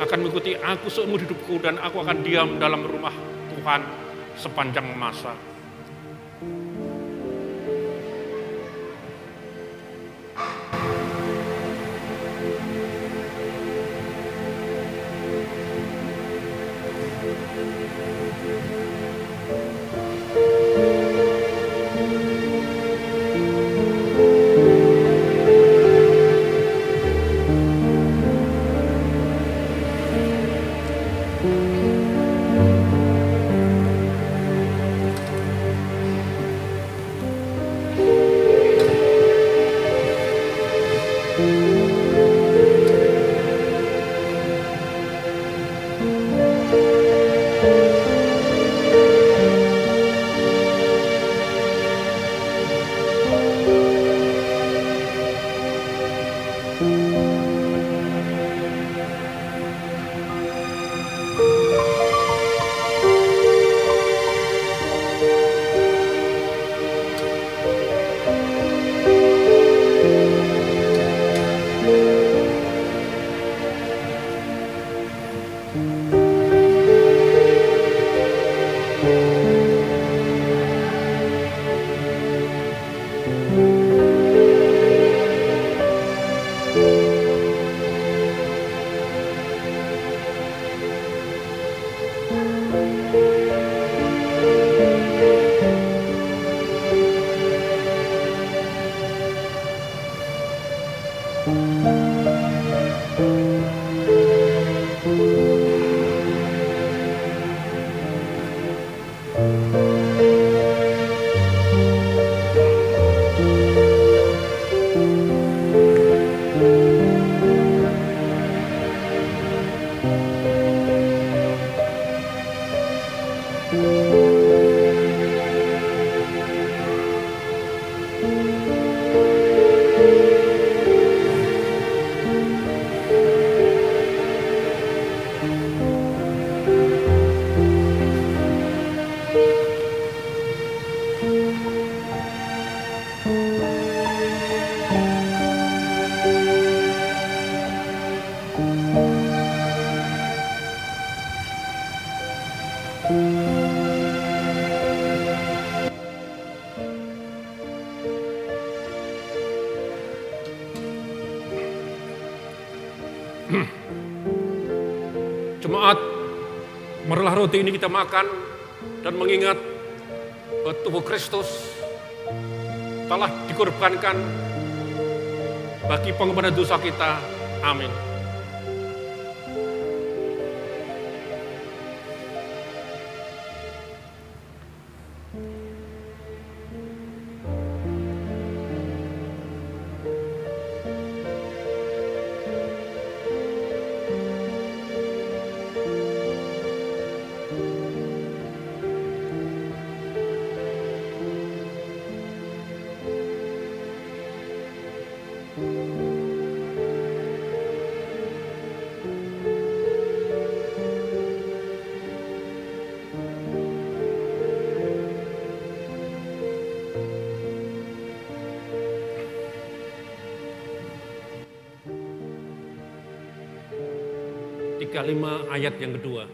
akan mengikuti aku seumur hidupku dan aku akan diam dalam rumah Tuhan sepanjang masa. Roti ini kita makan dan mengingat bahwa tubuh Kristus telah dikorbankan bagi pengampunan dosa kita. Amin. Lima ayat yang kedua.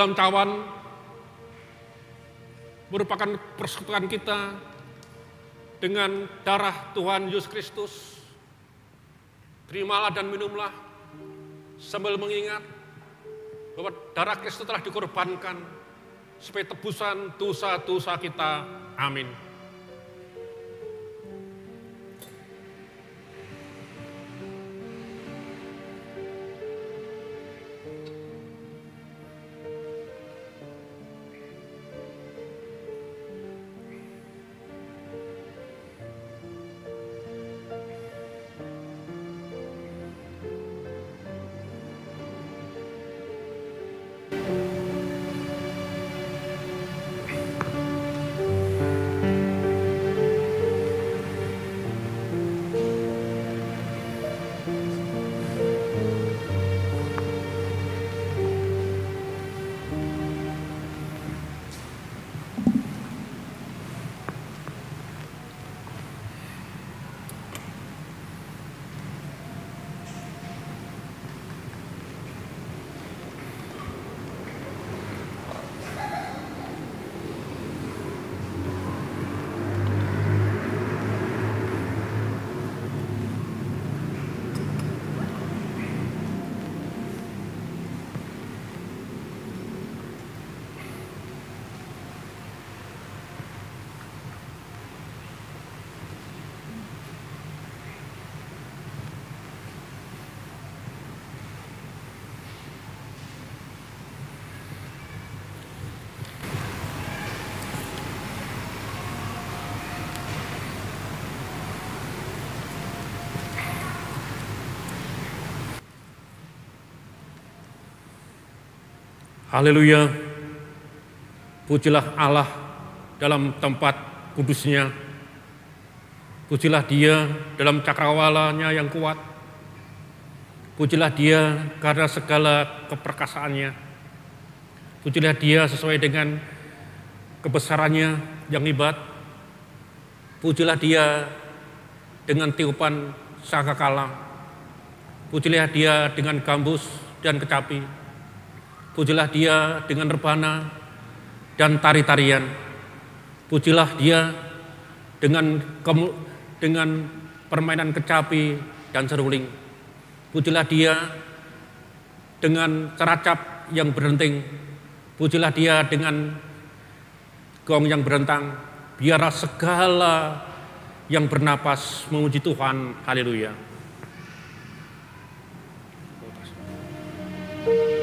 Dalam cawan merupakan persekutuan kita dengan darah Tuhan Yesus Kristus. Terimalah dan minumlah sambil mengingat bahwa darah Kristus telah dikorbankan supaya tebusan dosa-dosa kita. Amin. Haleluya. Pujilah Allah dalam tempat kudusnya. Pujilah dia dalam cakrawalanya yang kuat. Pujilah dia karena segala keperkasaannya. Pujilah dia sesuai dengan kebesarannya yang hebat. Pujilah dia dengan tiupan sangkakala. Pujilah dia dengan gambus dan kecapi. Pujilah dia dengan rebana dan tari-tarian. Pujilah dia dengan dengan permainan kecapi dan seruling. Pujilah dia dengan ceracap yang berenting. Pujilah dia dengan gong yang berentang. Biarlah segala yang bernapas memuji Tuhan. Haleluya. Haleluya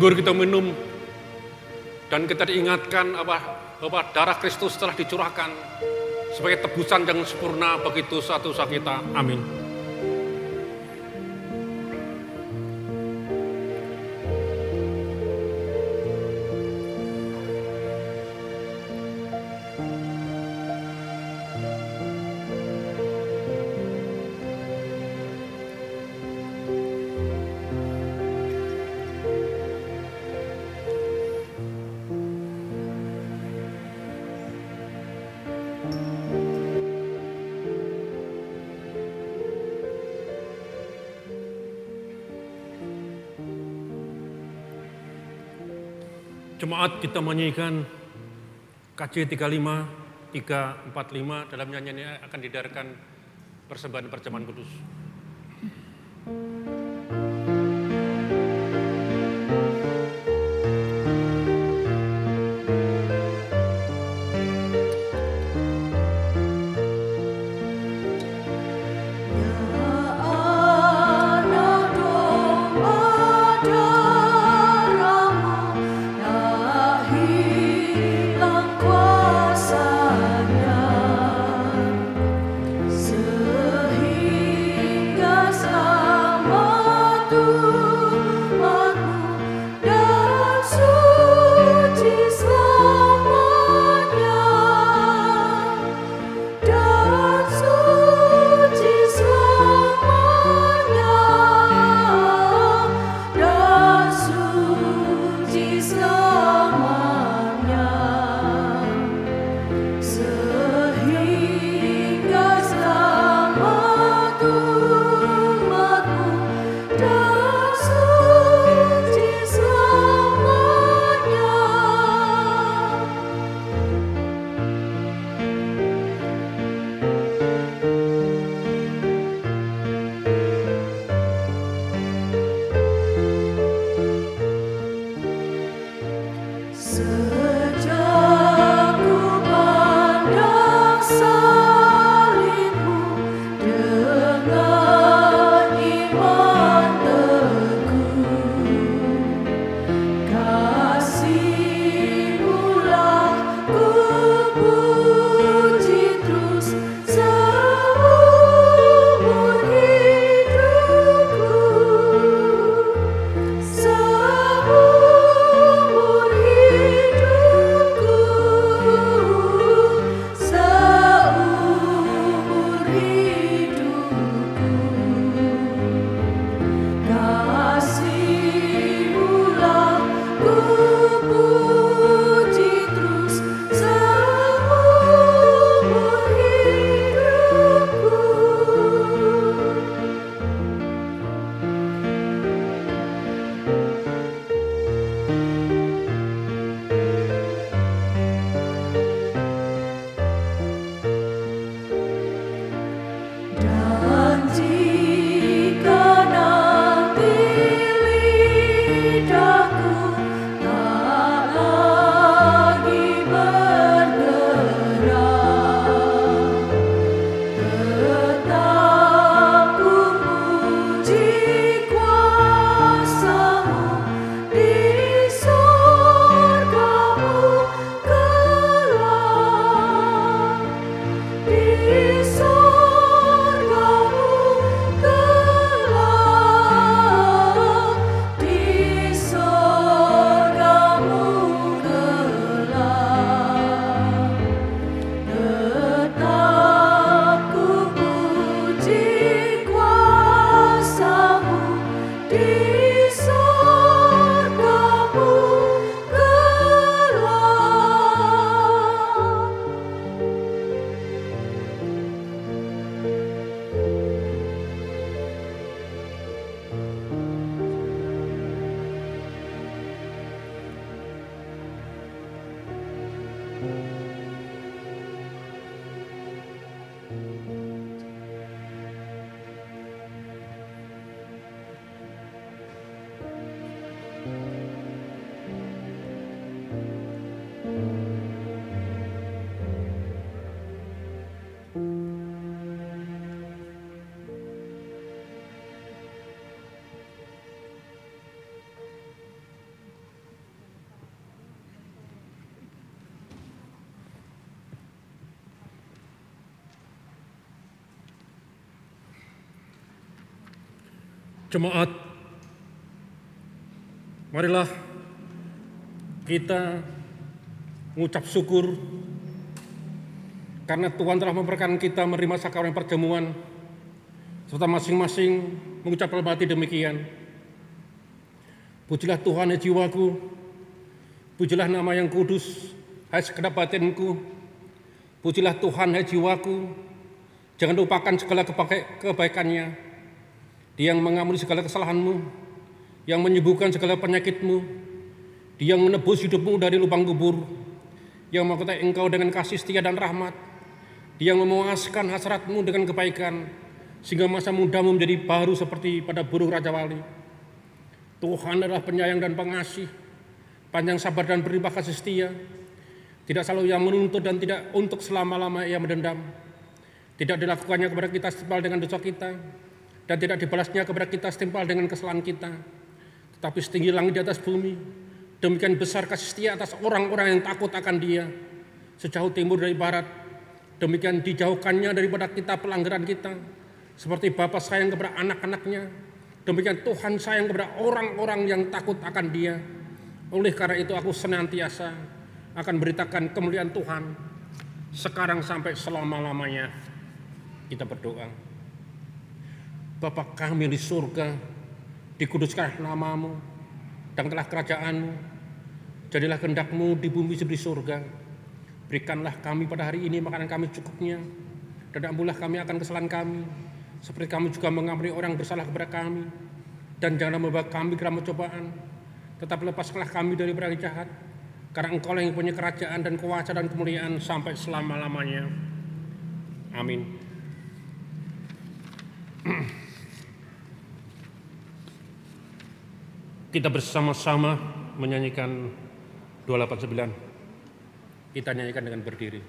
anggur kita minum dan kita diingatkan apa bahwa darah Kristus telah dicurahkan sebagai tebusan yang sempurna bagi dosa-dosa kita. Amin. Jemaat kita menyanyikan KC 35, 345 dalam nyanyian ini akan didarkan persembahan perjamuan kudus. Jemaat, marilah kita mengucap syukur karena Tuhan telah memberikan kita menerima sakramen perjamuan serta masing-masing mengucap dalam hati demikian. Pujilah Tuhan ya jiwaku, pujilah nama yang kudus, hai segenap batinku, pujilah Tuhan hai jiwaku, jangan lupakan segala kebaikannya, dia yang mengampuni segala kesalahanmu, yang menyembuhkan segala penyakitmu, dia yang menebus hidupmu dari lubang kubur, yang mengkotai engkau dengan kasih setia dan rahmat, dia yang memuaskan hasratmu dengan kebaikan, sehingga masa mudamu menjadi baru seperti pada burung Raja Wali. Tuhan adalah penyayang dan pengasih, panjang sabar dan berlimpah kasih setia, tidak selalu yang menuntut dan tidak untuk selama-lama ia mendendam. Tidak dilakukannya kepada kita setimpal dengan dosa kita, dan tidak dibalasnya kepada kita setimpal dengan kesalahan kita. Tetapi setinggi langit di atas bumi, demikian besar kasih setia atas orang-orang yang takut akan dia. Sejauh timur dari barat, demikian dijauhkannya daripada kita pelanggaran kita. Seperti Bapa sayang kepada anak-anaknya, Demikian Tuhan sayang kepada orang-orang yang takut akan dia. Oleh karena itu aku senantiasa akan beritakan kemuliaan Tuhan. Sekarang sampai selama-lamanya kita berdoa. Bapa kami di surga, dikuduskanlah namamu, datanglah kerajaanmu, jadilah kehendakmu di bumi seperti surga. Berikanlah kami pada hari ini makanan kami cukupnya, dan ampulah kami akan kesalahan kami, seperti kami juga mengampuni orang bersalah kepada kami. Dan janganlah membawa kami ke dalam cobaan, tetapi lepaskanlah kami dari berbagai jahat. Karena engkau yang punya kerajaan dan kuasa dan kemuliaan sampai selama-lamanya. Amin. Kita bersama-sama menyanyikan 289. Kita nyanyikan dengan berdiri.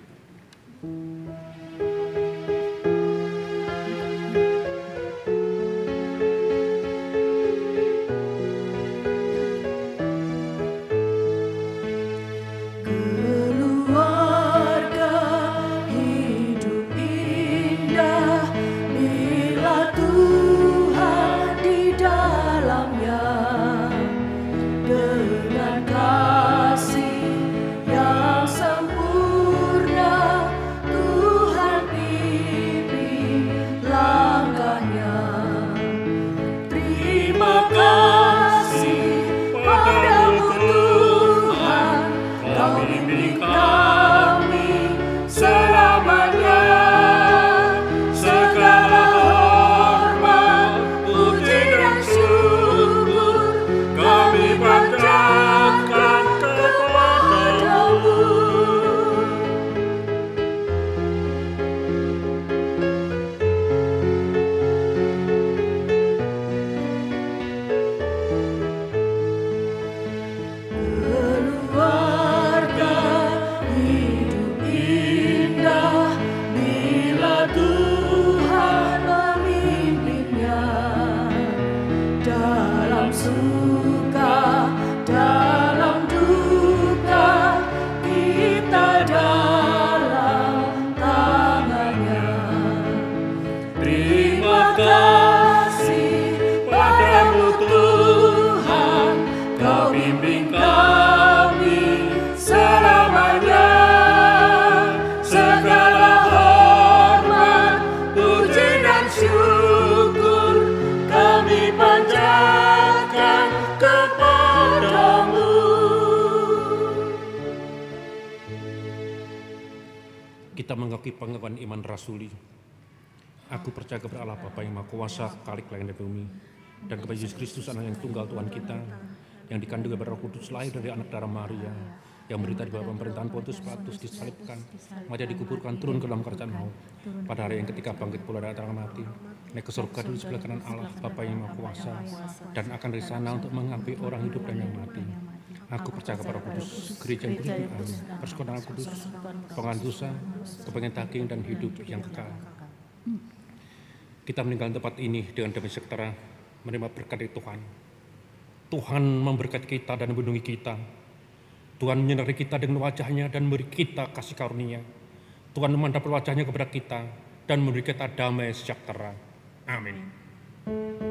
Rasuli. Aku percaya kepada Allah Bapa yang Maha Kuasa, Kalik langit dan bumi, dan kepada Yesus Kristus anak yang tunggal Tuhan kita, yang dikandung dari Roh Kudus lahir dari anak darah Maria, yang berita di bawah pemerintahan Pontius Pilatus disalibkan, mati dikuburkan turun ke dalam kerajaan maut. Pada hari yang ketika bangkit pula dari antara mati, naik ke surga dulu sebelah kanan Allah Bapa yang Maha Kuasa, dan akan dari sana untuk mengambil orang hidup dan yang mati. Aku percaya kepada Kudus, gereja yang kudus, amin. Persekutuan kudus, pengan dosa, kepengen daging dan hidup yang kekal. Kita meninggalkan tempat ini dengan damai sejahtera, menerima berkat dari Tuhan. Tuhan memberkati kita dan melindungi kita. Tuhan menyinari kita dengan wajahnya dan memberi kita kasih karunia. Tuhan memandang wajahnya kepada kita dan memberi kita damai sejahtera. Amin.